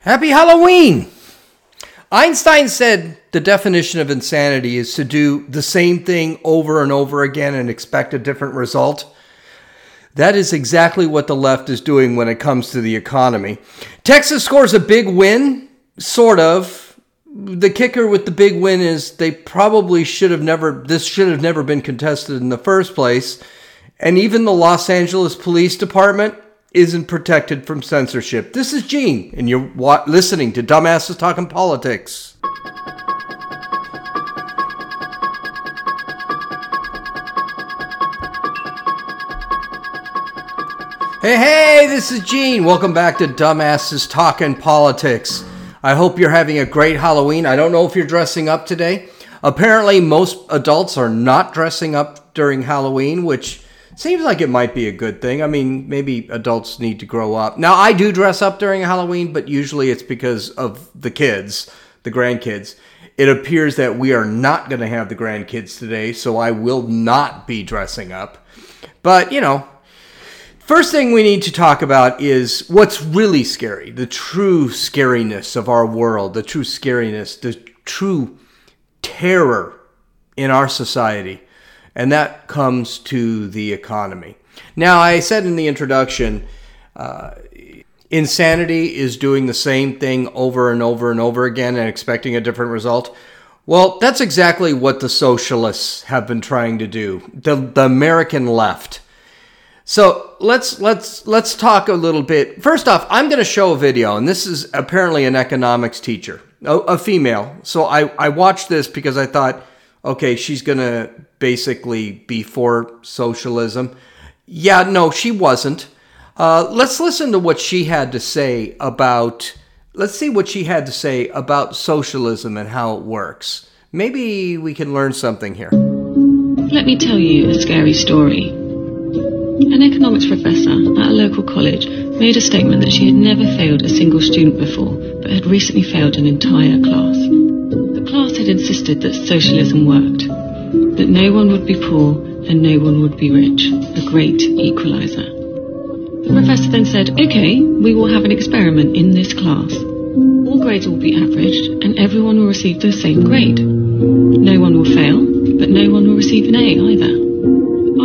Happy Halloween! Einstein said the definition of insanity is to do the same thing over and over again and expect a different result. That is exactly what the left is doing when it comes to the economy. Texas scores a big win, sort of. The kicker with the big win is they probably should have never, this should have never been contested in the first place. And even the Los Angeles Police Department isn't protected from censorship. This is Gene, and you're wa- listening to Dumbasses Talking Politics. Hey, hey, this is Gene. Welcome back to Dumbasses Talking Politics. I hope you're having a great Halloween. I don't know if you're dressing up today. Apparently, most adults are not dressing up during Halloween, which seems like it might be a good thing. I mean, maybe adults need to grow up. Now, I do dress up during Halloween, but usually it's because of the kids, the grandkids. It appears that we are not going to have the grandkids today, so I will not be dressing up. But, you know, First thing we need to talk about is what's really scary, the true scariness of our world, the true scariness, the true terror in our society. And that comes to the economy. Now, I said in the introduction, uh, insanity is doing the same thing over and over and over again and expecting a different result. Well, that's exactly what the socialists have been trying to do, the, the American left so let's let's let's talk a little bit. First off, I'm going to show a video, and this is apparently an economics teacher, a, a female. So I I watched this because I thought, okay, she's going to basically be for socialism. Yeah, no, she wasn't. Uh, let's listen to what she had to say about. Let's see what she had to say about socialism and how it works. Maybe we can learn something here. Let me tell you a scary story. An economics professor at a local college made a statement that she had never failed a single student before, but had recently failed an entire class. Had insisted that socialism worked, that no one would be poor and no one would be rich, a great equalizer. The professor then said, okay, we will have an experiment in this class. All grades will be averaged and everyone will receive the same grade. No one will fail, but no one will receive an A either.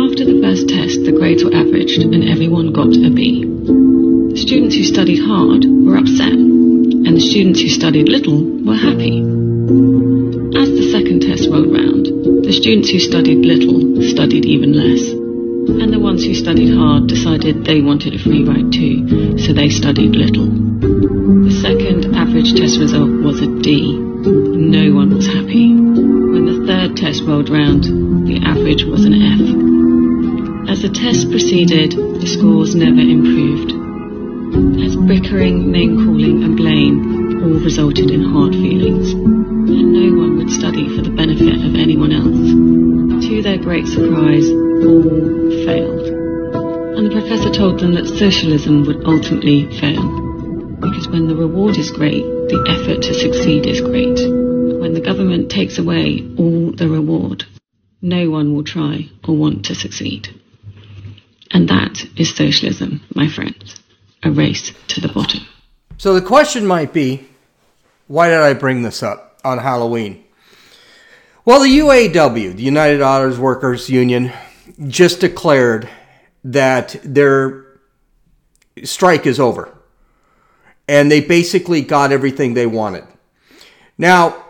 After the first test, the grades were averaged and everyone got a B. The students who studied hard were upset, and the students who studied little were happy. Round, the students who studied little studied even less, and the ones who studied hard decided they wanted a free ride too, so they studied little. The second average test result was a D. No one was happy. When the third test rolled round, the average was an F. As the test proceeded, the scores never improved. As bickering, name-calling and blame all resulted in hard feelings, and no one would study for the benefit of anyone else. To their great surprise, all failed. And the professor told them that socialism would ultimately fail. Because when the reward is great, the effort to succeed is great. When the government takes away all the reward, no one will try or want to succeed. And that is socialism, my friends. A race to the bottom. So the question might be why did I bring this up on Halloween? Well, the UAW, the United Auto Workers Union, just declared that their strike is over. And they basically got everything they wanted. Now,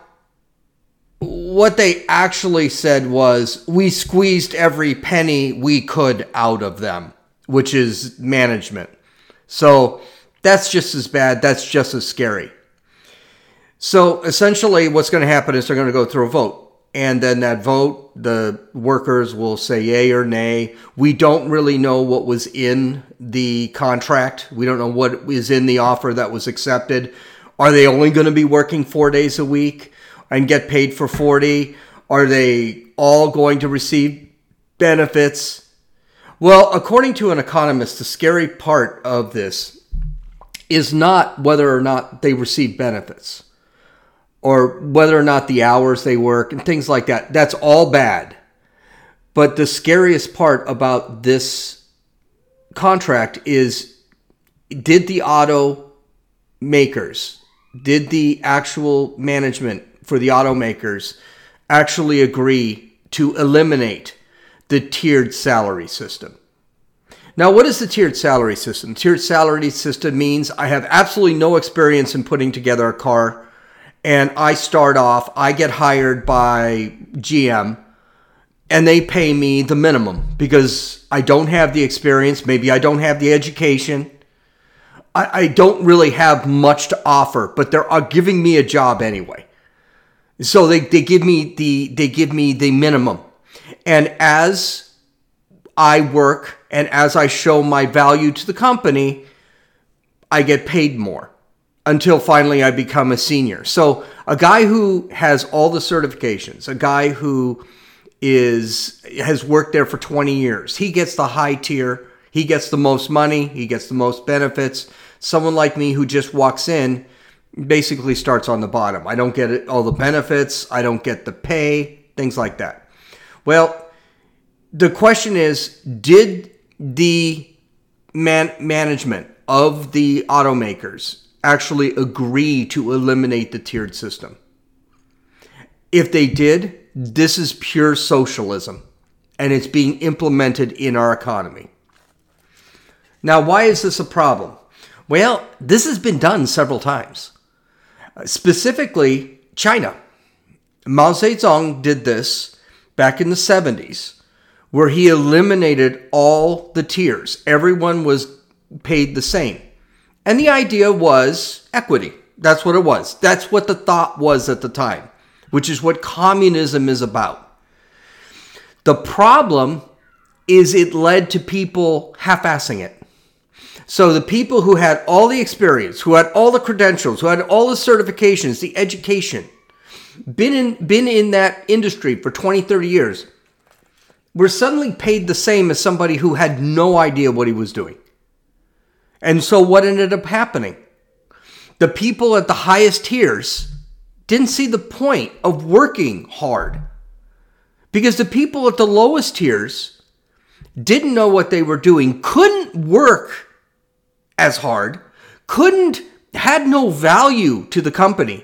what they actually said was we squeezed every penny we could out of them, which is management. So that's just as bad. That's just as scary. So essentially, what's going to happen is they're going to go through a vote. And then that vote, the workers will say yay or nay. We don't really know what was in the contract. We don't know what is in the offer that was accepted. Are they only going to be working four days a week? and get paid for 40? Are they all going to receive benefits? Well, according to an economist, the scary part of this is not whether or not they receive benefits or whether or not the hours they work and things like that. That's all bad. But the scariest part about this contract is did the auto makers, did the actual management for the automakers actually agree to eliminate the tiered salary system? Now, what is the tiered salary system? Tiered salary system means I have absolutely no experience in putting together a car, and I start off, I get hired by GM, and they pay me the minimum because I don't have the experience, maybe I don't have the education. I, I don't really have much to offer, but they're uh, giving me a job anyway. So they, they give me the they give me the minimum. And as I work and as I show my value to the company, I get paid more until finally I become a senior. So a guy who has all the certifications, a guy who is has worked there for 20 years, he gets the high tier, he gets the most money, he gets the most benefits. Someone like me who just walks in basically starts on the bottom. I don't get all the benefits, I don't get the pay, things like that. Well, the question is did the man- management of the automakers actually agree to eliminate the tiered system? If they did, this is pure socialism and it's being implemented in our economy. Now, why is this a problem? Well, this has been done several times. Specifically, China. Mao Zedong did this back in the 70s where he eliminated all the tiers. Everyone was paid the same. And the idea was equity. That's what it was. That's what the thought was at the time, which is what communism is about. The problem is it led to people half assing it. So the people who had all the experience, who had all the credentials, who had all the certifications, the education, been in been in that industry for 20, 30 years, were suddenly paid the same as somebody who had no idea what he was doing. And so what ended up happening? The people at the highest tiers didn't see the point of working hard because the people at the lowest tiers didn't know what they were doing, couldn't work as hard, couldn't, had no value to the company,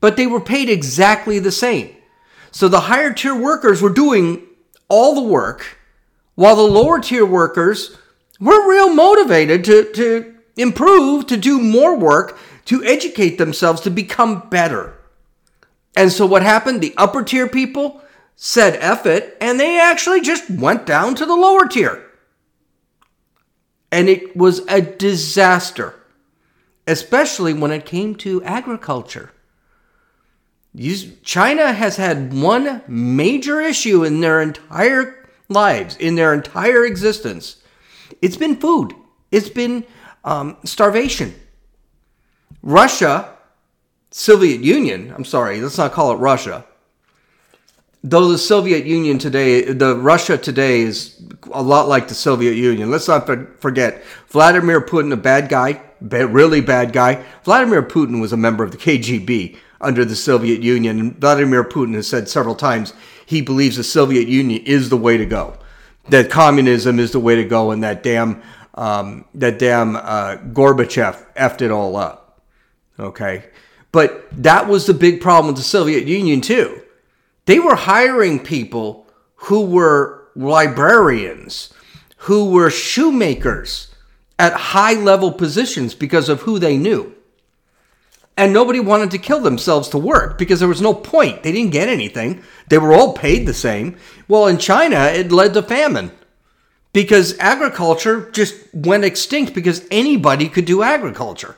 but they were paid exactly the same. So the higher tier workers were doing all the work, while the lower tier workers were real motivated to, to improve, to do more work, to educate themselves, to become better. And so what happened? The upper tier people said F it, and they actually just went down to the lower tier. And it was a disaster, especially when it came to agriculture. China has had one major issue in their entire lives, in their entire existence. It's been food, it's been um, starvation. Russia, Soviet Union, I'm sorry, let's not call it Russia. Though the Soviet Union today, the Russia today is a lot like the Soviet Union. Let's not forget Vladimir Putin, a bad guy, really bad guy. Vladimir Putin was a member of the KGB under the Soviet Union. Vladimir Putin has said several times he believes the Soviet Union is the way to go, that communism is the way to go, and that damn um, that damn uh, Gorbachev effed it all up. Okay, but that was the big problem with the Soviet Union too. They were hiring people who were librarians, who were shoemakers at high level positions because of who they knew and nobody wanted to kill themselves to work because there was no point. They didn't get anything. They were all paid the same. Well, in China, it led to famine because agriculture just went extinct because anybody could do agriculture.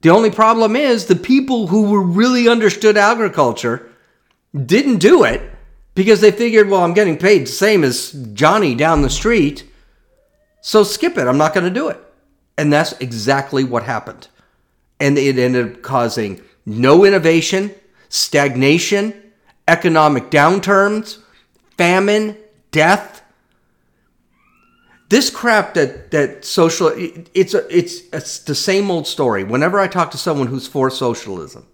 The only problem is the people who were really understood agriculture didn't do it because they figured, well, I'm getting paid the same as Johnny down the street. So skip it. I'm not going to do it. And that's exactly what happened and it ended up causing no innovation, stagnation, economic downturns, famine, death. This crap that that social it's a, it's it's the same old story. Whenever I talk to someone who's for socialism,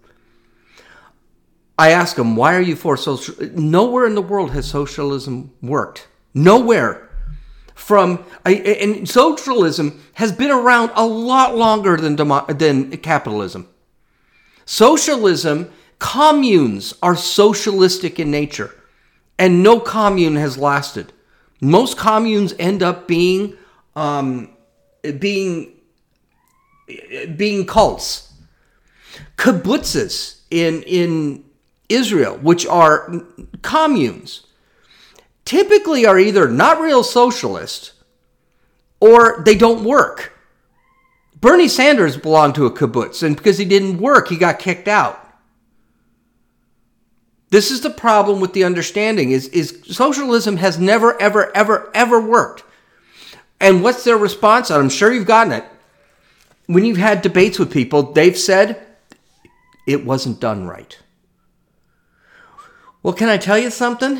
I ask them, "Why are you for social?" Nowhere in the world has socialism worked. Nowhere. From and socialism has been around a lot longer than than capitalism. Socialism, communes are socialistic in nature, and no commune has lasted. Most communes end up being um, being being cults. Kibbutzes in in Israel, which are communes, typically are either not real socialist or they don't work. Bernie Sanders belonged to a kibbutz, and because he didn't work, he got kicked out. This is the problem with the understanding is, is socialism has never, ever, ever, ever worked. And what's their response? I'm sure you've gotten it. When you've had debates with people, they've said it wasn't done right. Well, can I tell you something?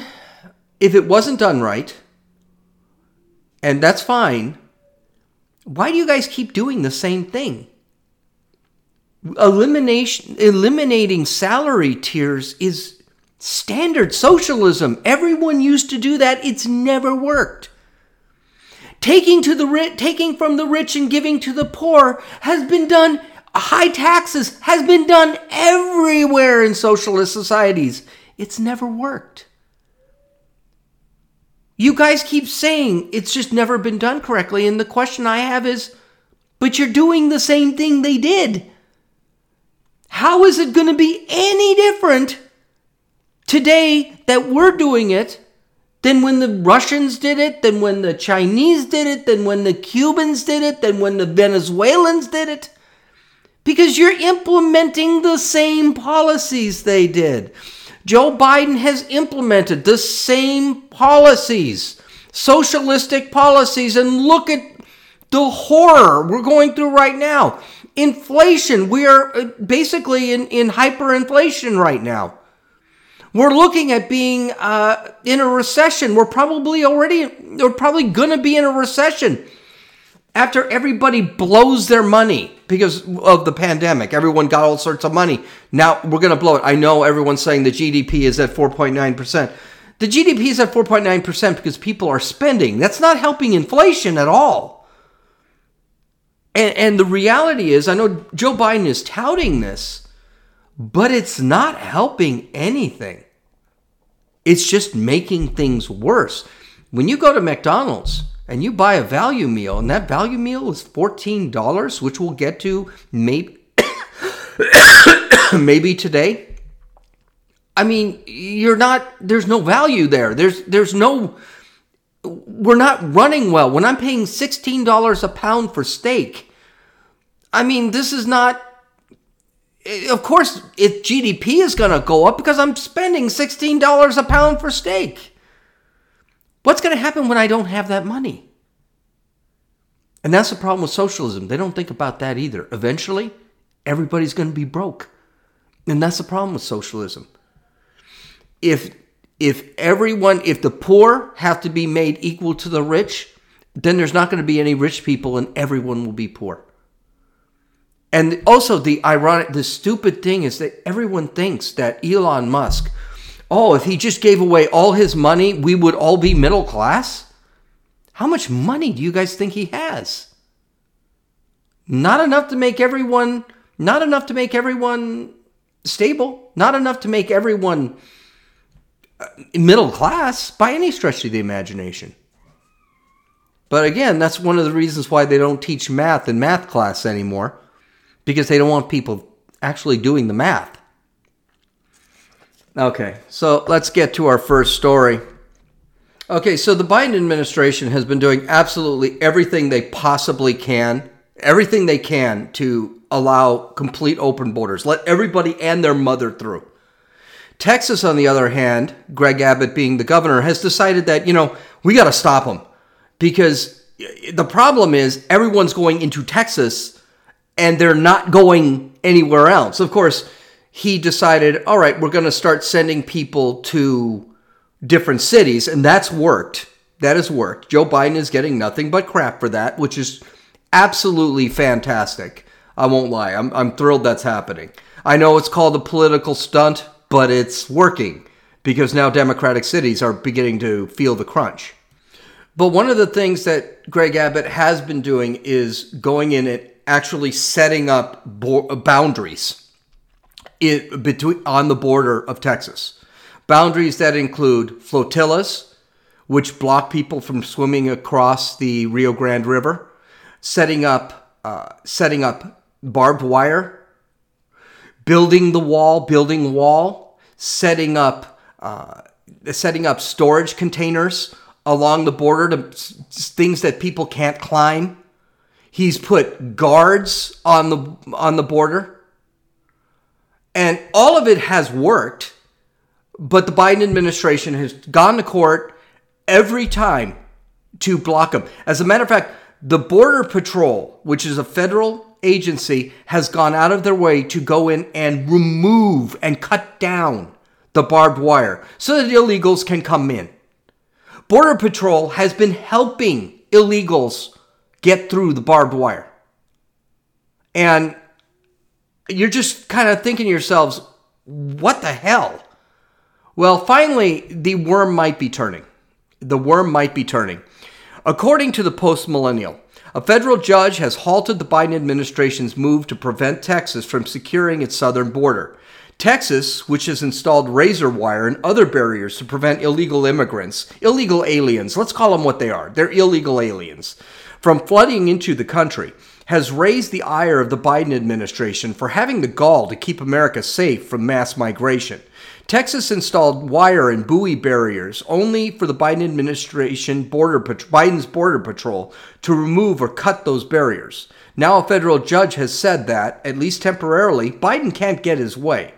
If it wasn't done right, and that's fine, why do you guys keep doing the same thing? Elimination, eliminating salary tiers is standard socialism. Everyone used to do that. It's never worked. Taking to the rich, taking from the rich and giving to the poor has been done. High taxes has been done everywhere in socialist societies. It's never worked. You guys keep saying it's just never been done correctly. And the question I have is, but you're doing the same thing they did. How is it going to be any different today that we're doing it than when the Russians did it, than when the Chinese did it, than when the Cubans did it, than when the Venezuelans did it? Because you're implementing the same policies they did. Joe Biden has implemented the same policies, socialistic policies, and look at the horror we're going through right now. Inflation, we are uh, basically in, in hyperinflation right now. We're looking at being uh, in a recession. We're probably already, we're probably going to be in a recession after everybody blows their money because of the pandemic. Everyone got all sorts of money. Now we're going to blow it. I know everyone's saying the GDP is at 4.9%. The GDP is at 4.9% because people are spending. That's not helping inflation at all. And, and the reality is, I know Joe Biden is touting this, but it's not helping anything. It's just making things worse. When you go to McDonald's, and you buy a value meal, and that value meal is $14, which we'll get to maybe, maybe today. I mean, you're not, there's no value there. There's, there's no, we're not running well. When I'm paying $16 a pound for steak, I mean, this is not, of course, if GDP is going to go up because I'm spending $16 a pound for steak. What's going to happen when I don't have that money? And that's the problem with socialism. They don't think about that either. Eventually, everybody's going to be broke. And that's the problem with socialism. If if everyone if the poor have to be made equal to the rich, then there's not going to be any rich people and everyone will be poor. And also the ironic the stupid thing is that everyone thinks that Elon Musk oh, if he just gave away all his money, we would all be middle class? How much money do you guys think he has? Not enough to make everyone, not enough to make everyone stable, not enough to make everyone uh, middle class by any stretch of the imagination. But again, that's one of the reasons why they don't teach math in math class anymore, because they don't want people actually doing the math. Okay, so let's get to our first story. Okay, so the Biden administration has been doing absolutely everything they possibly can, everything they can to allow complete open borders, let everybody and their mother through. Texas, on the other hand, Greg Abbott being the governor, has decided that, you know, we got to stop them because the problem is everyone's going into Texas and they're not going anywhere else. Of course, he decided, all right, we're going to start sending people to different cities, and that's worked. That has worked. Joe Biden is getting nothing but crap for that, which is absolutely fantastic. I won't lie. I'm, I'm thrilled that's happening. I know it's called a political stunt, but it's working because now Democratic cities are beginning to feel the crunch. But one of the things that Greg Abbott has been doing is going in and actually setting up bo- boundaries it, between on the border of Texas. Boundaries that include flotillas, which block people from swimming across the Rio Grande River, setting up uh, setting up barbed wire, building the wall, building wall, setting up uh, setting up storage containers along the border to things that people can't climb. He's put guards on the on the border. And all of it has worked, but the Biden administration has gone to court every time to block them. As a matter of fact, the Border Patrol, which is a federal agency, has gone out of their way to go in and remove and cut down the barbed wire so that illegals can come in. Border Patrol has been helping illegals get through the barbed wire. And you're just kind of thinking to yourselves, what the hell? Well, finally, the worm might be turning. The worm might be turning. According to the Post Millennial, a federal judge has halted the Biden administration's move to prevent Texas from securing its southern border. Texas, which has installed razor wire and other barriers to prevent illegal immigrants, illegal aliens, let's call them what they are, they're illegal aliens, from flooding into the country, has raised the ire of the Biden administration for having the gall to keep America safe from mass migration. Texas installed wire and buoy barriers only for the Biden administration border Biden's border patrol to remove or cut those barriers. Now a federal judge has said that at least temporarily Biden can't get his way.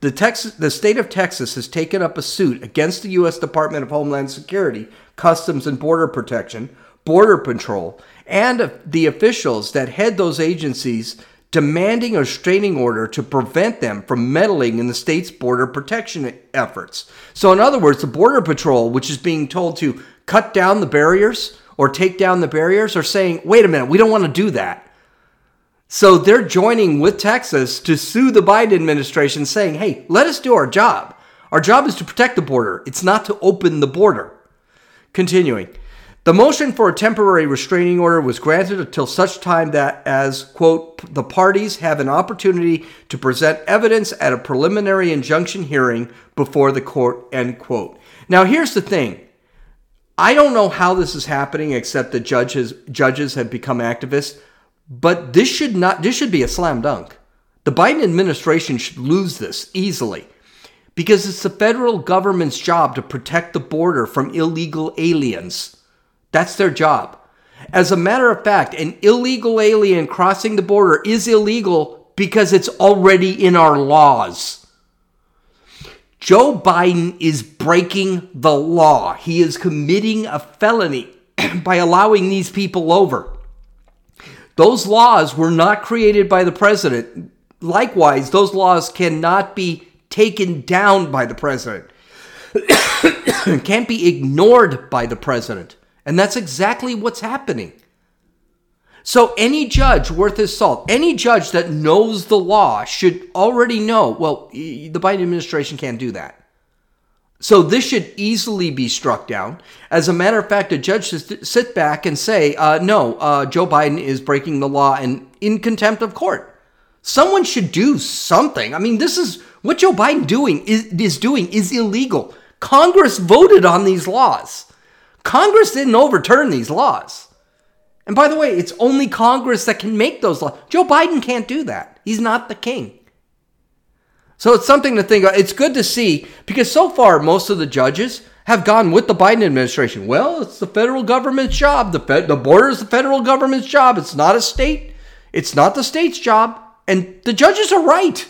The, Texas, the state of Texas has taken up a suit against the U.S. Department of Homeland Security, Customs and Border Protection, Border Patrol, and the officials that head those agencies, demanding a restraining order to prevent them from meddling in the state's border protection efforts. So, in other words, the Border Patrol, which is being told to cut down the barriers or take down the barriers, are saying, wait a minute, we don't want to do that. So they're joining with Texas to sue the Biden administration, saying, hey, let us do our job. Our job is to protect the border, it's not to open the border. Continuing. The motion for a temporary restraining order was granted until such time that, as, quote, the parties have an opportunity to present evidence at a preliminary injunction hearing before the court, end quote. Now, here's the thing I don't know how this is happening except that judges, judges have become activists. But this should not this should be a slam dunk. The Biden administration should lose this easily because it's the federal government's job to protect the border from illegal aliens. That's their job. As a matter of fact, an illegal alien crossing the border is illegal because it's already in our laws. Joe Biden is breaking the law. He is committing a felony by allowing these people over. Those laws were not created by the president. Likewise, those laws cannot be taken down by the president, can't be ignored by the president. And that's exactly what's happening. So, any judge worth his salt, any judge that knows the law should already know well, the Biden administration can't do that. So this should easily be struck down. As a matter of fact, a judge should sit back and say, uh, no, uh, Joe Biden is breaking the law and in contempt of court. Someone should do something. I mean, this is what Joe Biden doing is, is doing is illegal. Congress voted on these laws. Congress didn't overturn these laws. And by the way, it's only Congress that can make those laws. Joe Biden can't do that. He's not the king. So it's something to think about. It's good to see because so far most of the judges have gone with the Biden administration. Well, it's the federal government's job. The the border is the federal government's job. It's not a state. It's not the state's job. And the judges are right.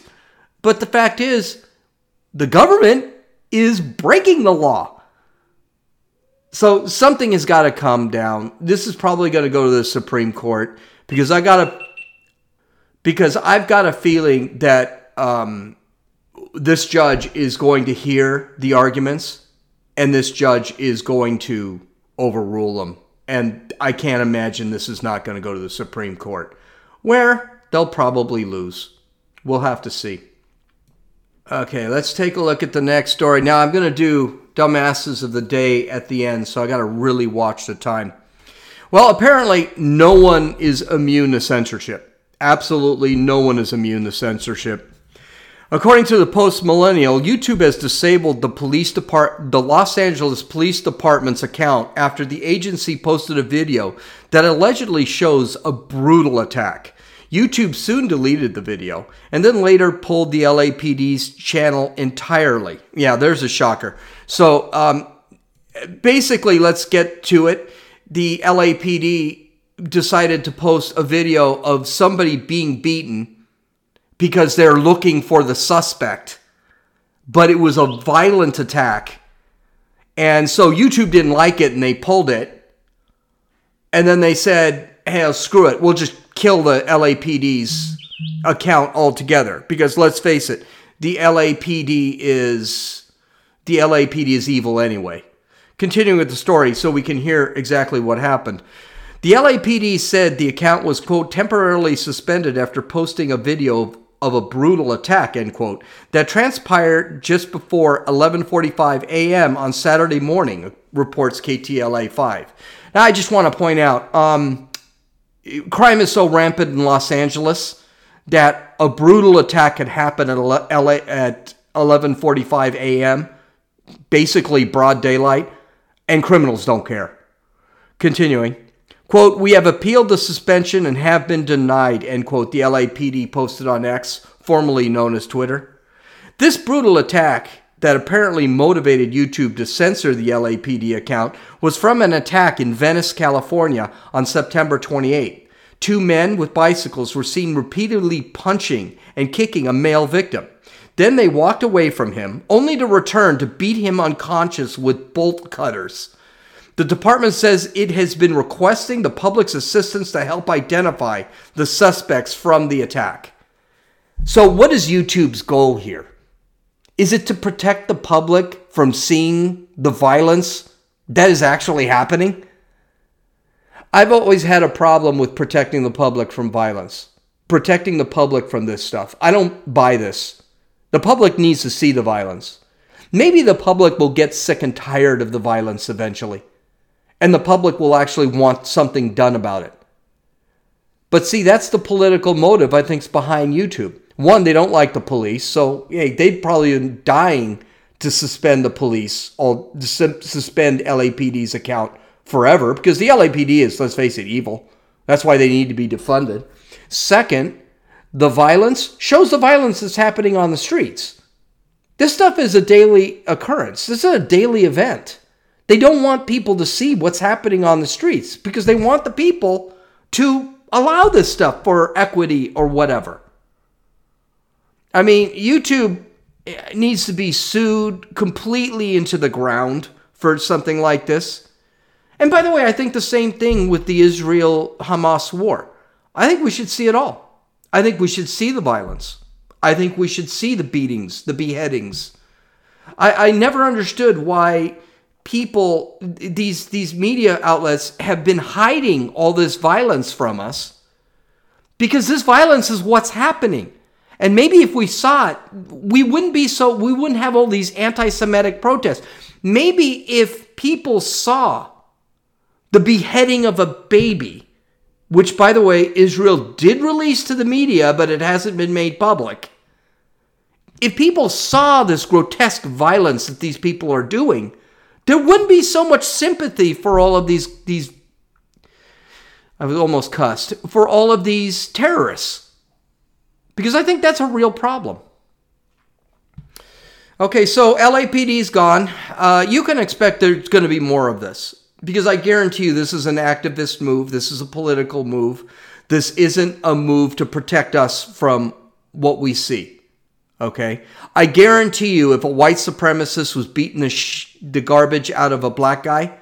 But the fact is, the government is breaking the law. So something has got to come down. This is probably going to go to the Supreme Court because I got a because I've got a feeling that um, this judge is going to hear the arguments and this judge is going to overrule them. And I can't imagine this is not going to go to the Supreme Court, where they'll probably lose. We'll have to see. Okay, let's take a look at the next story. Now, I'm going to do dumbasses of the day at the end, so I got to really watch the time. Well, apparently, no one is immune to censorship. Absolutely no one is immune to censorship. According to the Post Millennial, YouTube has disabled the police depart the Los Angeles Police Department's account after the agency posted a video that allegedly shows a brutal attack. YouTube soon deleted the video and then later pulled the LAPD's channel entirely. Yeah, there's a shocker. So um, basically, let's get to it. The LAPD decided to post a video of somebody being beaten because they're looking for the suspect. But it was a violent attack. And so YouTube didn't like it and they pulled it. And then they said, hey, screw it. We'll just kill the LAPD's account altogether. Because let's face it, the LAPD is the LAPD is evil anyway. Continuing with the story so we can hear exactly what happened. The LAPD said the account was, quote, temporarily suspended after posting a video of a brutal attack, end quote, that transpired just before 11:45 a.m. on Saturday morning, reports KTLA 5. Now, I just want to point out, um, crime is so rampant in Los Angeles that a brutal attack had happened at LA at 11:45 a.m., basically broad daylight, and criminals don't care. Continuing. Quote, we have appealed the suspension and have been denied, end quote, the LAPD posted on X, formerly known as Twitter. This brutal attack that apparently motivated YouTube to censor the LAPD account was from an attack in Venice, California on September 28. Two men with bicycles were seen repeatedly punching and kicking a male victim. Then they walked away from him, only to return to beat him unconscious with bolt cutters. The department says it has been requesting the public's assistance to help identify the suspects from the attack. So, what is YouTube's goal here? Is it to protect the public from seeing the violence that is actually happening? I've always had a problem with protecting the public from violence, protecting the public from this stuff. I don't buy this. The public needs to see the violence. Maybe the public will get sick and tired of the violence eventually and the public will actually want something done about it. But see, that's the political motive I think's behind YouTube. One, they don't like the police, so hey, they'd probably be dying to suspend the police or suspend LAPD's account forever because the LAPD is, let's face it, evil. That's why they need to be defunded. Second, the violence shows the violence that's happening on the streets. This stuff is a daily occurrence. This is a daily event. They don't want people to see what's happening on the streets because they want the people to allow this stuff for equity or whatever. I mean, YouTube eh, needs to be sued completely into the ground for something like this. And by the way, I think the same thing with the Israel Hamas war. I think we should see it all. I think we should see the violence. I think we should see the beatings, the beheadings. I, I never understood why people these these media outlets have been hiding all this violence from us because this violence is what's happening and maybe if we saw it we wouldn't be so we wouldn't have all these anti-semitic protests maybe if people saw the beheading of a baby which by the way Israel did release to the media but it hasn't been made public if people saw this grotesque violence that these people are doing there wouldn't be so much sympathy for all of these these I was almost cussed for all of these terrorists. Because I think that's a real problem. Okay, so LAPD's gone. Uh, you can expect there's going to be more of this because I guarantee you this is an activist move. This is a political move. This isn't a move to protect us from what we see. Okay. I guarantee you, if a white supremacist was beating the, sh- the garbage out of a black guy,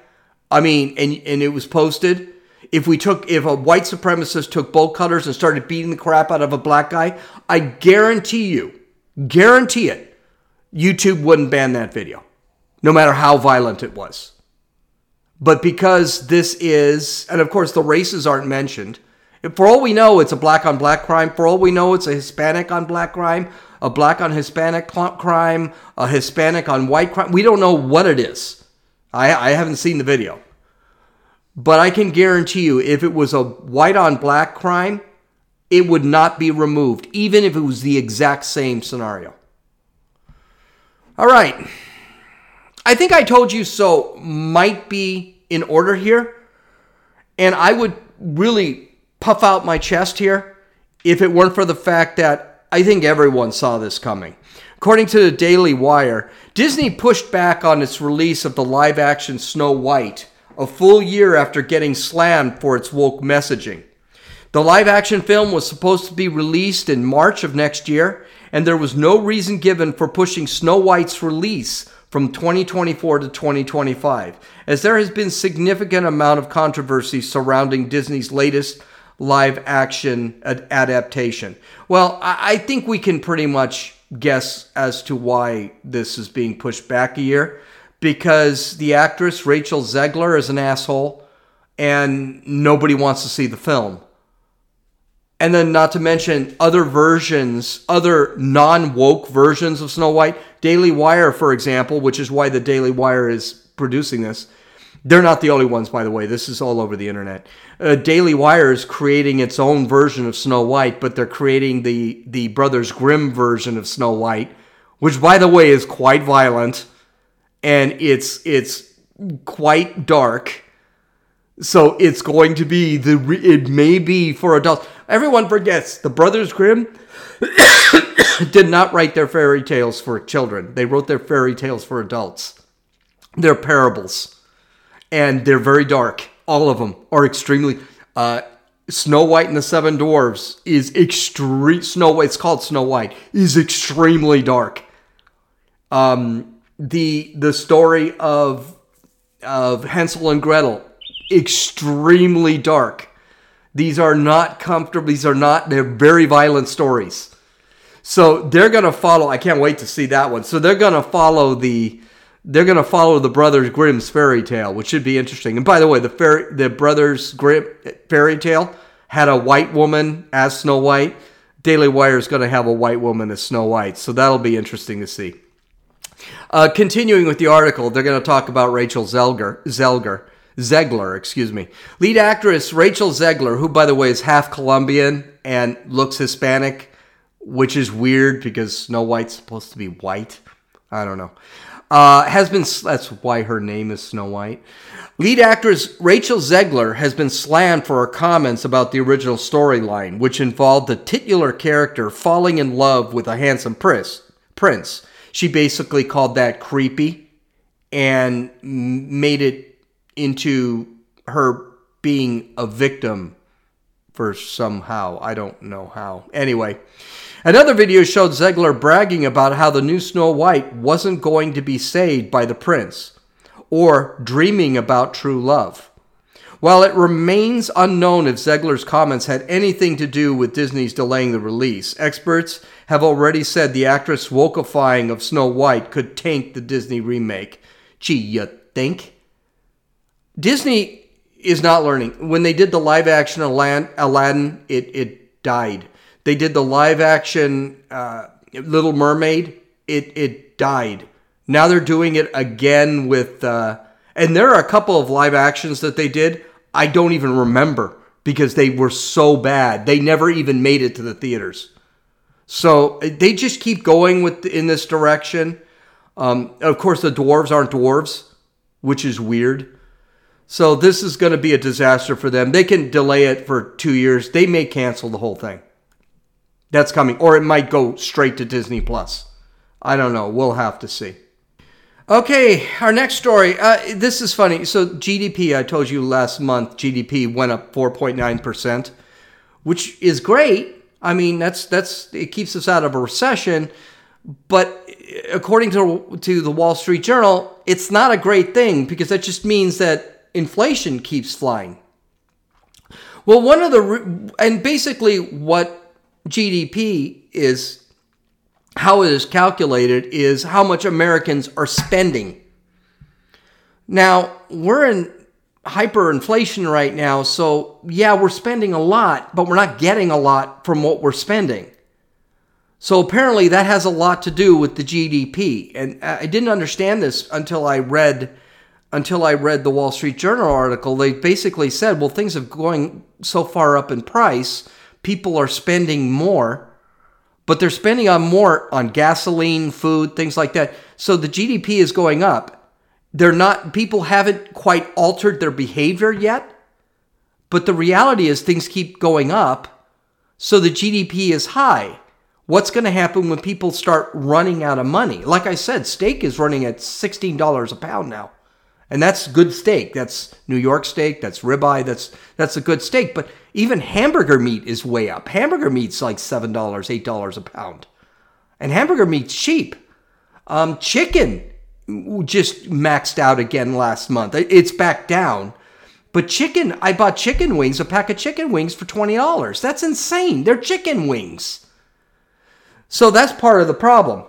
I mean, and, and it was posted, if we took, if a white supremacist took bolt cutters and started beating the crap out of a black guy, I guarantee you, guarantee it, YouTube wouldn't ban that video, no matter how violent it was. But because this is, and of course the races aren't mentioned, For all we know, it's a black on black crime. For all we know, it's a Hispanic on black crime, a black on Hispanic crime, a Hispanic on white crime. We don't know what it is. I, I haven't seen the video. But I can guarantee you, if it was a white on black crime, it would not be removed, even if it was the exact same scenario. All right. I think I told you so might be in order here. And I would really puff out my chest here if it weren't for the fact that I think everyone saw this coming. According to the Daily Wire, Disney pushed back on its release of the live action Snow White a full year after getting slammed for its woke messaging. The live action film was supposed to be released in March of next year, and there was no reason given for pushing Snow White's release from 2024 to 2025, as there has been significant amount of controversy surrounding Disney's latest live action ad- adaptation. Well, I think we can pretty much guess as to why this is being pushed back a year because the actress Rachel Zegler is an asshole and nobody wants to see the film. And then, not to mention other versions, other non woke versions of Snow White. Daily Wire, for example, which is why the Daily Wire is producing this. They're not the only ones, by the way. This is all over the internet. Uh, Daily Wire is creating its own version of Snow White, but they're creating the, the Brothers Grimm version of Snow White, which, by the way, is quite violent and it's it's quite dark. So it's going to be the it may be for adults. Everyone forgets the Brothers Grimm did not write their fairy tales for children. They wrote their fairy tales for adults. They're parables, and they're very dark. All of them are extremely. Uh, Snow White and the Seven Dwarfs is extreme. Snow White. It's called Snow White. Is extremely dark. Um, the the story of of Hansel and Gretel extremely dark. These are not comfortable. These are not. They're very violent stories. So they're gonna follow. I can't wait to see that one. So they're gonna follow the. They're gonna follow the Brothers Grimm's fairy tale, which should be interesting. And by the way, the fairy, the Brothers Grimm fairy tale had a white woman as Snow White. Daily Wire is going to have a white woman as Snow White, so that'll be interesting to see. Uh, continuing with the article, they're going to talk about Rachel Zelger, Zelger, Zegler, excuse me. Lead actress Rachel Zegler, who, by the way, is half Colombian and looks Hispanic, which is weird because Snow White's supposed to be white. I don't know. Uh, has been that's why her name is Snow White. Lead actress Rachel Zegler has been slammed for her comments about the original storyline, which involved the titular character falling in love with a handsome prince. Prince she basically called that creepy and made it into her being a victim for somehow. I don't know how. Anyway, another video showed Zegler bragging about how the new Snow White wasn't going to be saved by the prince or dreaming about true love. While it remains unknown if Zegler's comments had anything to do with Disney's delaying the release, experts have already said the actress' wokeifying of Snow White could tank the Disney remake. Gee, you think? Disney is not learning. When they did the live action Aladdin, it, it died. They did the live action uh, Little Mermaid, it, it died. Now they're doing it again with, uh, and there are a couple of live actions that they did I don't even remember because they were so bad. They never even made it to the theaters. So they just keep going with in this direction. Um, of course, the dwarves aren't dwarves, which is weird. So this is going to be a disaster for them. They can delay it for two years. They may cancel the whole thing. That's coming, or it might go straight to Disney Plus. I don't know. We'll have to see. Okay, our next story. Uh, this is funny. So, GDP, I told you last month, GDP went up 4.9%, which is great. I mean, that's that's it keeps us out of a recession, but according to to the Wall Street Journal, it's not a great thing because that just means that inflation keeps flying. Well, one of the and basically what GDP is how it is calculated is how much Americans are spending. Now, we're in hyperinflation right now. So, yeah, we're spending a lot, but we're not getting a lot from what we're spending. So, apparently, that has a lot to do with the GDP. And I didn't understand this until I read until I read the Wall Street Journal article. They basically said, well, things have going so far up in price, people are spending more, but they're spending on more on gasoline, food, things like that. So the GDP is going up. They're not people haven't quite altered their behavior yet. But the reality is things keep going up. So the GDP is high. What's going to happen when people start running out of money? Like I said, steak is running at $16 a pound now. And that's good steak. That's New York steak. That's ribeye. That's that's a good steak. But even hamburger meat is way up. Hamburger meat's like seven dollars, eight dollars a pound, and hamburger meat's cheap. Um, chicken just maxed out again last month. It's back down. But chicken, I bought chicken wings, a pack of chicken wings for twenty dollars. That's insane. They're chicken wings. So that's part of the problem.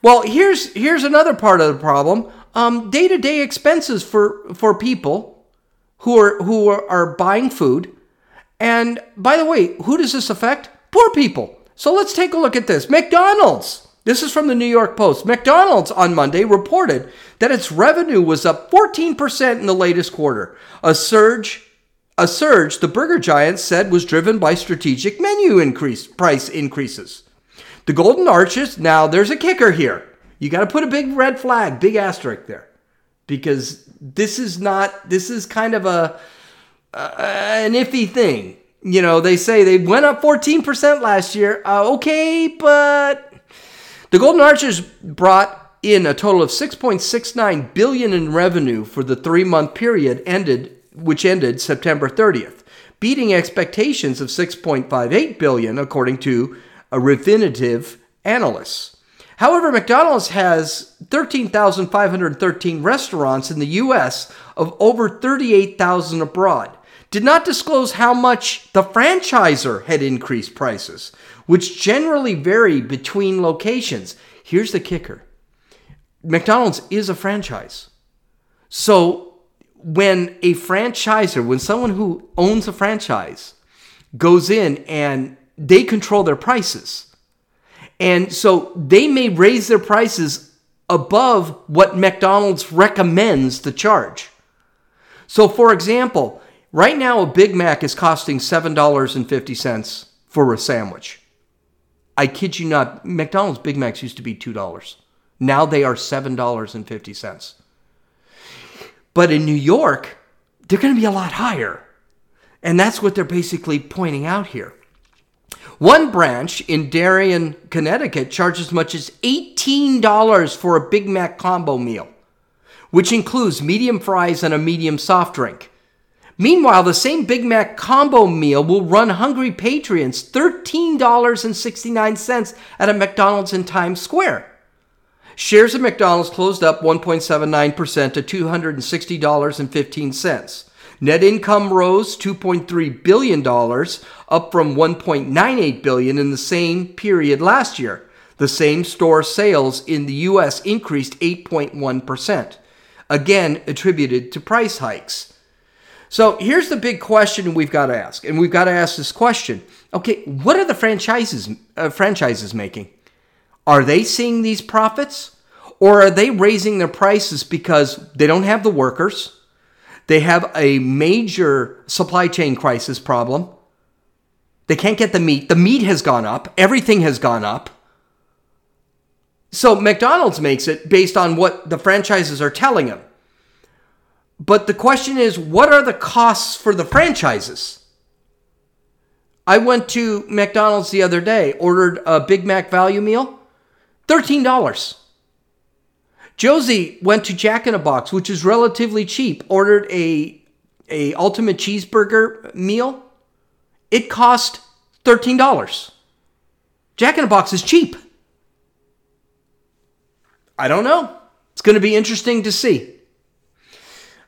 Well, here's here's another part of the problem um, day-to-day expenses for for people who are who are, buying food. And by the way, who does this affect? Poor people. So let's take a look at this. McDonald's. This is from the New York Post. McDonald's on Monday reported that its revenue was up 14% in the latest quarter. A surge a surge the burger giant said was driven by strategic menu increase price increases. The Golden Arches, now there's a kicker here. You got to put a big red flag, big asterisk there, because this is not. This is kind of a, a an iffy thing. You know, they say they went up 14% last year. Uh, okay, but the Golden Arches brought in a total of 6.69 billion in revenue for the 3-month period ended which ended September 30th, beating expectations of 6.58 billion according to a Refinitiv analysts. However, McDonald's has 13,513 restaurants in the US of over 38,000 abroad. Did not disclose how much the franchisor had increased prices, which generally vary between locations. Here's the kicker McDonald's is a franchise. So when a franchisor, when someone who owns a franchise goes in and they control their prices, and so they may raise their prices above what McDonald's recommends to charge. So, for example, right now a Big Mac is costing $7.50 for a sandwich. I kid you not, McDonald's Big Macs used to be $2. Now they are $7.50. But in New York, they're going to be a lot higher. And that's what they're basically pointing out here. One branch in Darien, Connecticut charges as much as $18 for a Big Mac combo meal, which includes medium fries and a medium soft drink. Meanwhile, the same Big Mac combo meal will run hungry patrons $13.69 at a McDonald's in Times Square. Shares of McDonald's closed up 1.79% to $260.15. Net income rose 2.3 billion dollars, up from $1.98 billion in the same period last year. The same store sales in the US increased 8.1%, again attributed to price hikes. So here's the big question we've got to ask, and we've got to ask this question: Okay, what are the franchises uh, franchises making? Are they seeing these profits, or are they raising their prices because they don't have the workers? They have a major supply chain crisis problem. They can't get the meat. The meat has gone up. Everything has gone up. So McDonald's makes it based on what the franchises are telling them. But the question is, what are the costs for the franchises? I went to McDonald's the other day, ordered a Big Mac value meal, $13. Josie went to Jack in a Box, which is relatively cheap, ordered a a ultimate cheeseburger meal. It cost $13. Jack in a Box is cheap. I don't know. It's going to be interesting to see.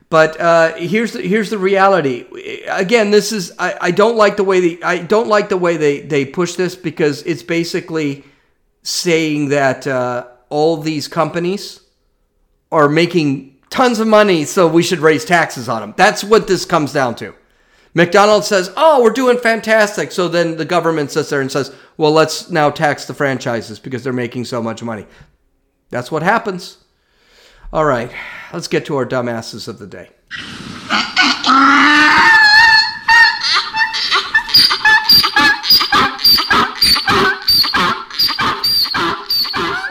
But uh, here's the, here's the reality. Again, this is I, I don't like the way the I don't like the way they they push this because it's basically saying that uh, all these companies are making tons of money, so we should raise taxes on them. That's what this comes down to. McDonald's says, "Oh, we're doing fantastic." So then the government sits there and says, "Well, let's now tax the franchises because they're making so much money." That's what happens. All right, let's get to our dumbasses of the day.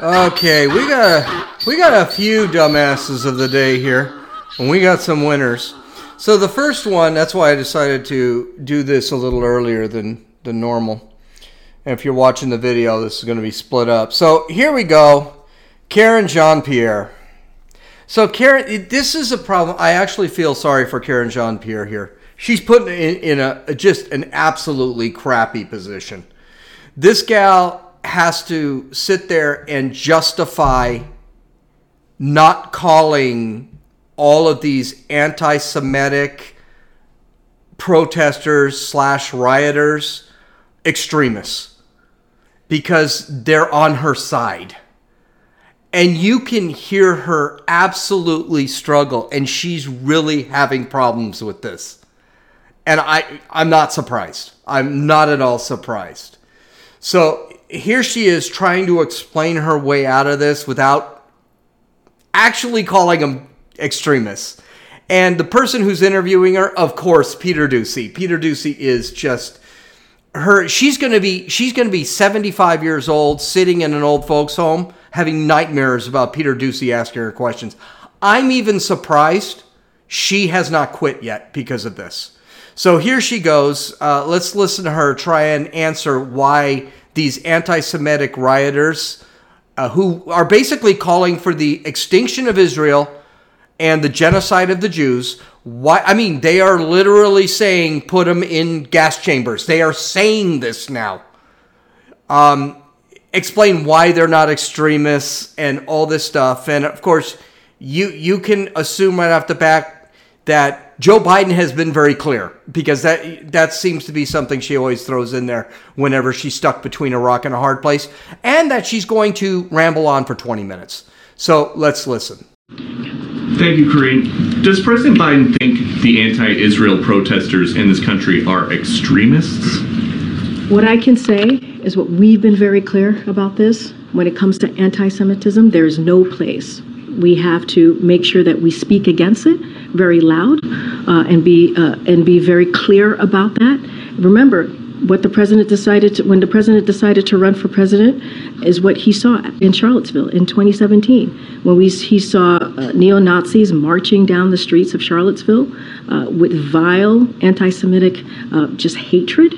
Okay, we got we got a few dumbasses of the day here, and we got some winners. So the first one, that's why I decided to do this a little earlier than than normal. And if you're watching the video, this is going to be split up. So here we go, Karen Jean Pierre. So Karen, this is a problem. I actually feel sorry for Karen Jean Pierre here. She's put in, in a just an absolutely crappy position. This gal has to sit there and justify not calling all of these anti-Semitic protesters slash rioters extremists because they're on her side. And you can hear her absolutely struggle, and she's really having problems with this. And I, I'm not surprised. I'm not at all surprised. So here she is trying to explain her way out of this without actually calling them extremists. And the person who's interviewing her, of course, Peter Doocy. Peter Doocy is just her she's going to be she's going to be 75 years old sitting in an old folks home having nightmares about Peter Doocy asking her questions. I'm even surprised she has not quit yet because of this. So here she goes. Uh, let's listen to her try and answer why these anti Semitic rioters uh, who are basically calling for the extinction of Israel and the genocide of the Jews. Why? I mean, they are literally saying put them in gas chambers. They are saying this now. Um, explain why they're not extremists and all this stuff. And of course, you you can assume right off the bat that Joe Biden has been very clear because that that seems to be something she always throws in there whenever she's stuck between a rock and a hard place, and that she's going to ramble on for 20 minutes. So let's listen. Thank you, Karine. Does President Biden think the anti-Israel protesters in this country are extremists? What I can say is what we've been very clear about this. When it comes to anti-Semitism, there is no place. We have to make sure that we speak against it very loud uh, and be uh, and be very clear about that. Remember, what the president decided to, when the president decided to run for president is what he saw in Charlottesville in 2017 when we he saw uh, neo Nazis marching down the streets of Charlottesville uh, with vile anti-Semitic uh, just hatred,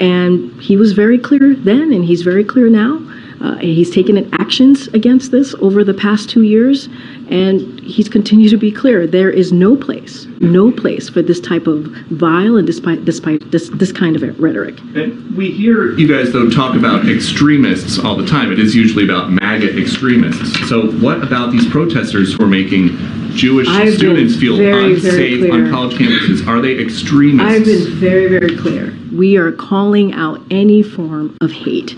and he was very clear then, and he's very clear now. Uh, he's taken actions against this over the past two years, and he's continued to be clear. There is no place, no place for this type of vile and despite despite this this kind of rhetoric. And we hear you guys though talk about extremists all the time. It is usually about MAGA extremists. So what about these protesters who are making Jewish I've students feel very, unsafe very on college campuses? Are they extremists? I've been very, very clear. We are calling out any form of hate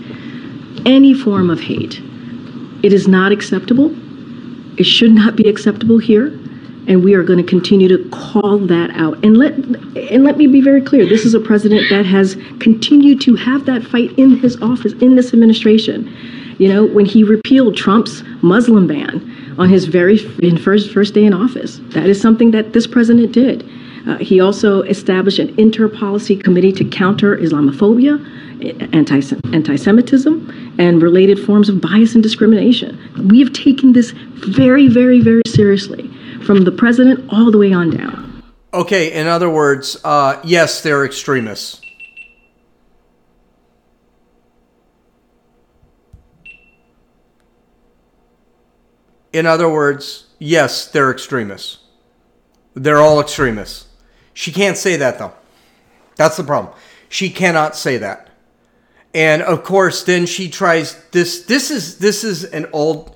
any form of hate. It is not acceptable. It should not be acceptable here. And we are going to continue to call that out. And let and let me be very clear. This is a president that has continued to have that fight in his office, in this administration. You know, when he repealed Trump's Muslim ban on his very first first day in office, that is something that this president did. Uh, he also established an inter-policy committee to counter Islamophobia anti Semitism, and related forms of bias and discrimination. We have taken this very, very, very seriously from the president all the way on down. Okay, in other words, uh, yes, they're extremists. In other words, yes, they're extremists. They're all extremists. She can't say that, though. That's the problem. She cannot say that and of course then she tries this this is this is an old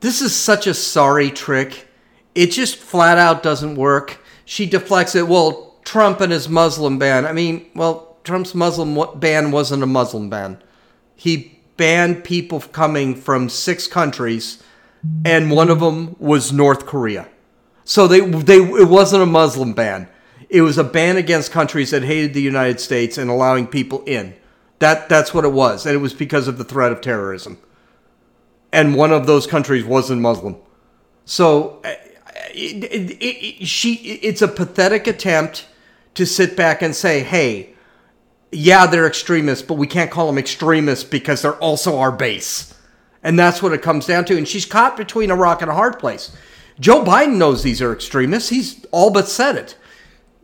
this is such a sorry trick. It just flat out doesn't work. She deflects it. Well trump and his muslim ban i mean well trump's muslim ban wasn't a muslim ban. He banned people coming from six countries and one of them was north korea. So they they it wasn't a Muslim ban. It was a ban against countries that hated the United States and allowing people in. That that's what it was, and it was because of the threat of terrorism. And one of those countries wasn't Muslim. So it, it, it, she it's a pathetic attempt to sit back and say, "Hey, yeah, they're extremists, but we can't call them extremists because they're also our base." And that's what it comes down to. And she's caught between a rock and a hard place. Joe Biden knows these are extremists. He's all but said it.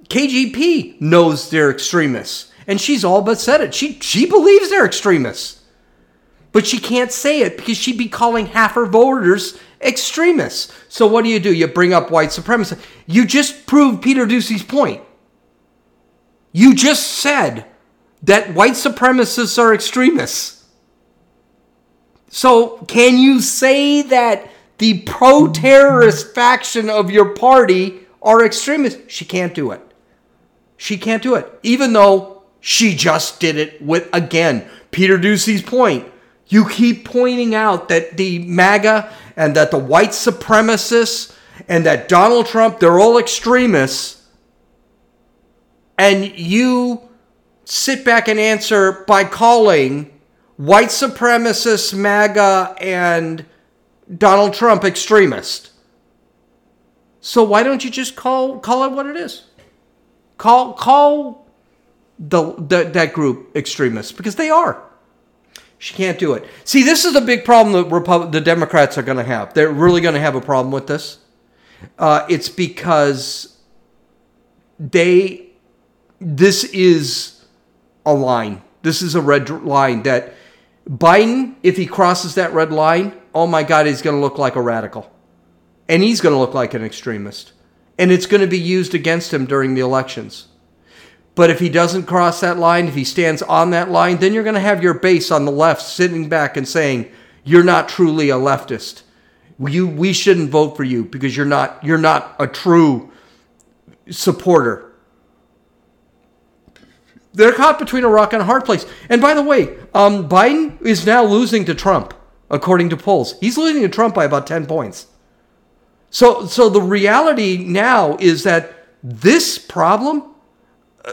KJP knows they're extremists, and she's all but said it. She she believes they're extremists, but she can't say it because she'd be calling half her voters extremists. So what do you do? You bring up white supremacy. You just proved Peter Doocy's point. You just said that white supremacists are extremists. So can you say that the pro-terrorist faction of your party are extremists? She can't do it. She can't do it, even though she just did it with again Peter Doocy's point. You keep pointing out that the MAGA and that the white supremacists and that Donald Trump, they're all extremists. And you sit back and answer by calling white supremacists, MAGA, and Donald Trump extremist. So why don't you just call call it what it is? Call call the, the that group extremists because they are. She can't do it. See, this is a big problem that Repub- the Democrats are going to have. They're really going to have a problem with this. Uh, it's because they, this is a line. This is a red line that Biden, if he crosses that red line, oh my God, he's going to look like a radical. And he's going to look like an extremist. And it's going to be used against him during the elections. But if he doesn't cross that line, if he stands on that line, then you're going to have your base on the left sitting back and saying, "You're not truly a leftist. You, we shouldn't vote for you because you're not, you're not a true supporter." They're caught between a rock and a hard place. And by the way, um, Biden is now losing to Trump, according to polls. He's losing to Trump by about 10 points. So, so the reality now is that this problem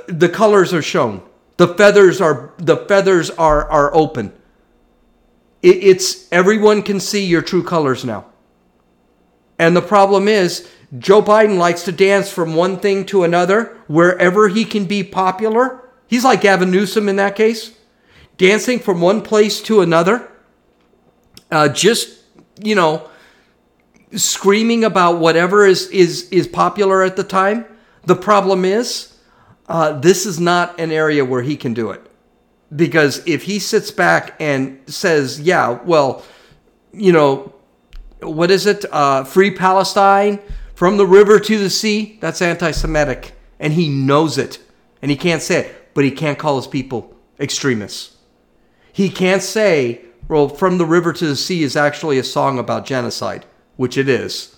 the colors are shown. The feathers are the feathers are are open. It, it's everyone can see your true colors now. And the problem is Joe Biden likes to dance from one thing to another wherever he can be popular. He's like Gavin Newsom in that case, dancing from one place to another. Uh, just you know, screaming about whatever is is is popular at the time. The problem is uh, this is not an area where he can do it. Because if he sits back and says, yeah, well, you know, what is it? Uh, free Palestine from the river to the sea, that's anti Semitic. And he knows it. And he can't say it, but he can't call his people extremists. He can't say, well, from the river to the sea is actually a song about genocide, which it is.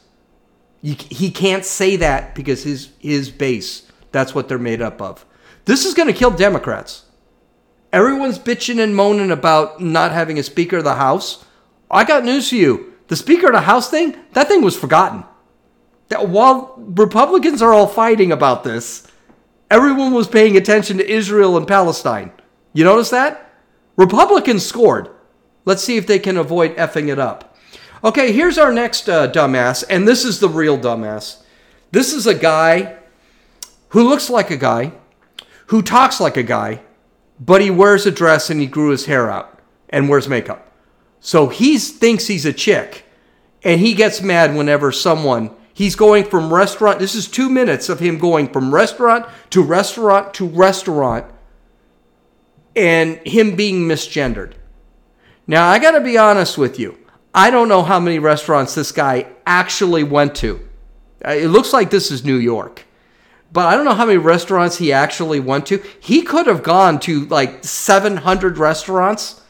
he can't say that because his, his base that's what they're made up of. This is going to kill Democrats. Everyone's bitching and moaning about not having a Speaker of the House. I got news for you. The Speaker of the House thing, that thing was forgotten. That while Republicans are all fighting about this, everyone was paying attention to Israel and Palestine. You notice that? Republicans scored. Let's see if they can avoid effing it up. Okay, here's our next uh, dumbass, and this is the real dumbass. This is a guy who looks like a guy, who talks like a guy, but he wears a dress and he grew his hair out and wears makeup. So he thinks he's a chick and he gets mad whenever someone he's going from restaurant this is 2 minutes of him going from restaurant to restaurant to restaurant and him being misgendered. Now, I got to be honest with you. I don't know how many restaurants this guy actually went to. Uh, it looks like this is New York but I don't know how many restaurants he actually went to. He could have gone to like 700 restaurants,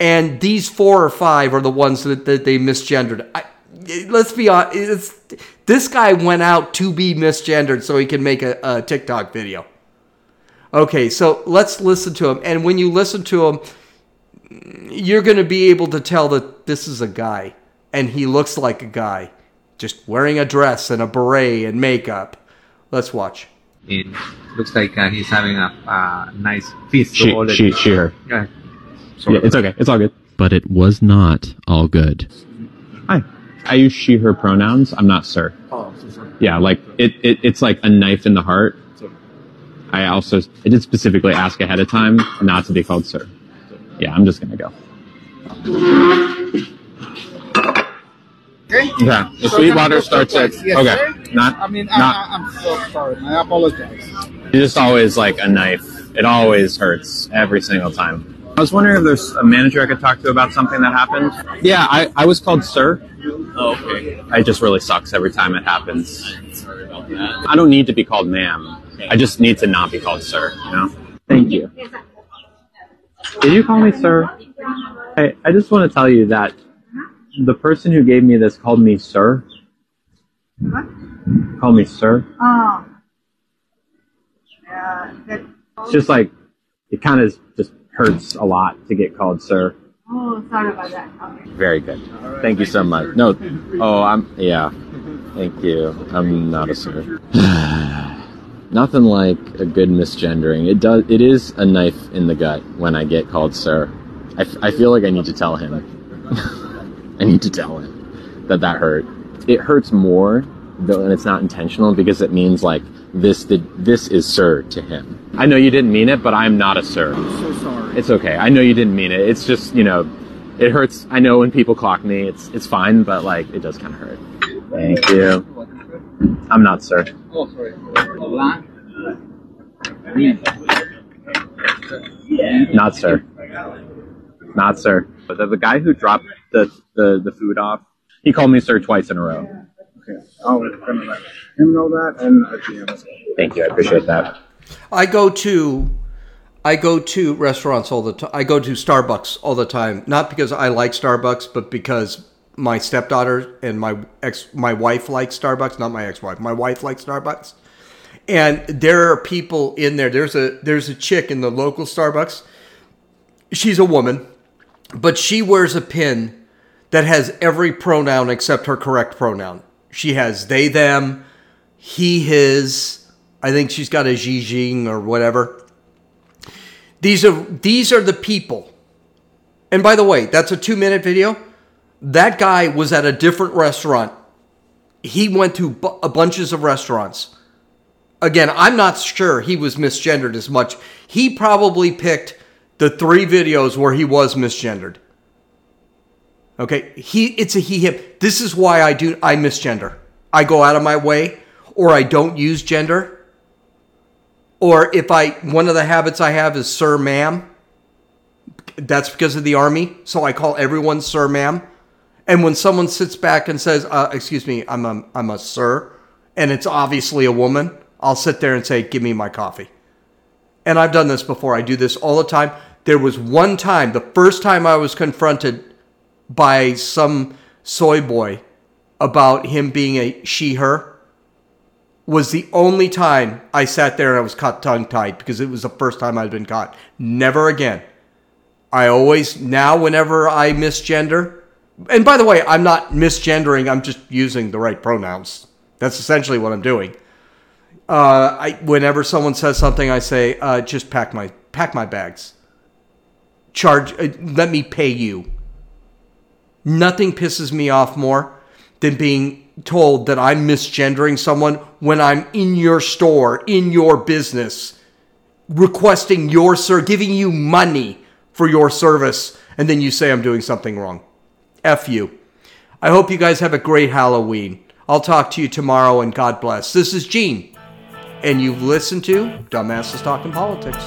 and these four or five are the ones that, that they misgendered. I, let's be honest, this guy went out to be misgendered so he can make a, a TikTok video. Okay, so let's listen to him. And when you listen to him, you're going to be able to tell that this is a guy and he looks like a guy just wearing a dress and a beret and makeup. Let's watch. It looks like uh, he's having a uh, nice feast. She, so all she, she, her. Go ahead. Yeah, it's okay. It's all good. But it was not all good. Hi. I use she, her pronouns. I'm not sir. Yeah, like it, it, it's like a knife in the heart. I also, I did specifically ask ahead of time not to be called sir. Yeah, I'm just gonna go. Okay? Yeah, the So Sweetwater can starts at. Yes, okay, sir? Not, I mean, not, I, I, I'm so sorry. I apologize. It's just always like a knife. It always hurts every single time. I was wondering if there's a manager I could talk to about something that happened. Yeah, I, I was called sir. Oh, okay. It just really sucks every time it happens. I don't need to be called ma'am. I just need to not be called sir, you know? Thank you. Did you call me sir? I, I just want to tell you that the person who gave me this called me sir. Called me sir. Oh. Yeah, that, It's just like it kind of just hurts a lot to get called sir. oh, sorry about that. Okay. Very good. Thank you so much. No, oh, I'm yeah. Thank you. I'm not a sir. Nothing like a good misgendering. It does. It is a knife in the gut when I get called sir. I, f- I feel like I need to tell him. I need to tell him that that hurt. It hurts more though, and it's not intentional because it means like this. The, this is sir to him. I know you didn't mean it, but I'm not a sir. So sorry. It's okay. I know you didn't mean it. It's just, you know, it hurts. I know when people clock me, it's it's fine, but like it does kind of hurt. Thank you. I'm not, sir. Oh, sorry. Not, sir. Not, sir. But the, the guy who dropped the, the, the food off, he called me sir twice in a row. Okay. I'll let him know that and at the end as well. Thank you. I appreciate that. I go to I go to restaurants all the time. I go to Starbucks all the time, not because I like Starbucks, but because my stepdaughter and my ex my wife likes Starbucks, not my ex-wife. My wife likes Starbucks. And there are people in there. There's a there's a chick in the local Starbucks. She's a woman, but she wears a pin that has every pronoun except her correct pronoun. She has they, them, he, his. I think she's got a Jijing or whatever. These are these are the people. And by the way, that's a two minute video. That guy was at a different restaurant. He went to a bunches of restaurants. Again, I'm not sure he was misgendered as much. He probably picked the three videos where he was misgendered. Okay, he it's a he him. This is why I do I misgender. I go out of my way or I don't use gender. Or if I one of the habits I have is sir ma'am. That's because of the army, so I call everyone sir ma'am. And when someone sits back and says, uh, "Excuse me, I'm a I'm a sir," and it's obviously a woman, I'll sit there and say, "Give me my coffee." And I've done this before. I do this all the time. There was one time, the first time I was confronted by some soy boy about him being a she her was the only time I sat there and I was caught tongue tied because it was the first time I'd been caught. Never again. I always now whenever I misgender, and by the way, I'm not misgendering. I'm just using the right pronouns. That's essentially what I'm doing. Uh, I whenever someone says something, I say, uh, "Just pack my pack my bags. Charge. Uh, let me pay you." Nothing pisses me off more than being told that I'm misgendering someone when I'm in your store, in your business, requesting your sir, giving you money for your service, and then you say I'm doing something wrong. F you. I hope you guys have a great Halloween. I'll talk to you tomorrow and God bless. This is Gene, and you've listened to Dumbasses Talking Politics.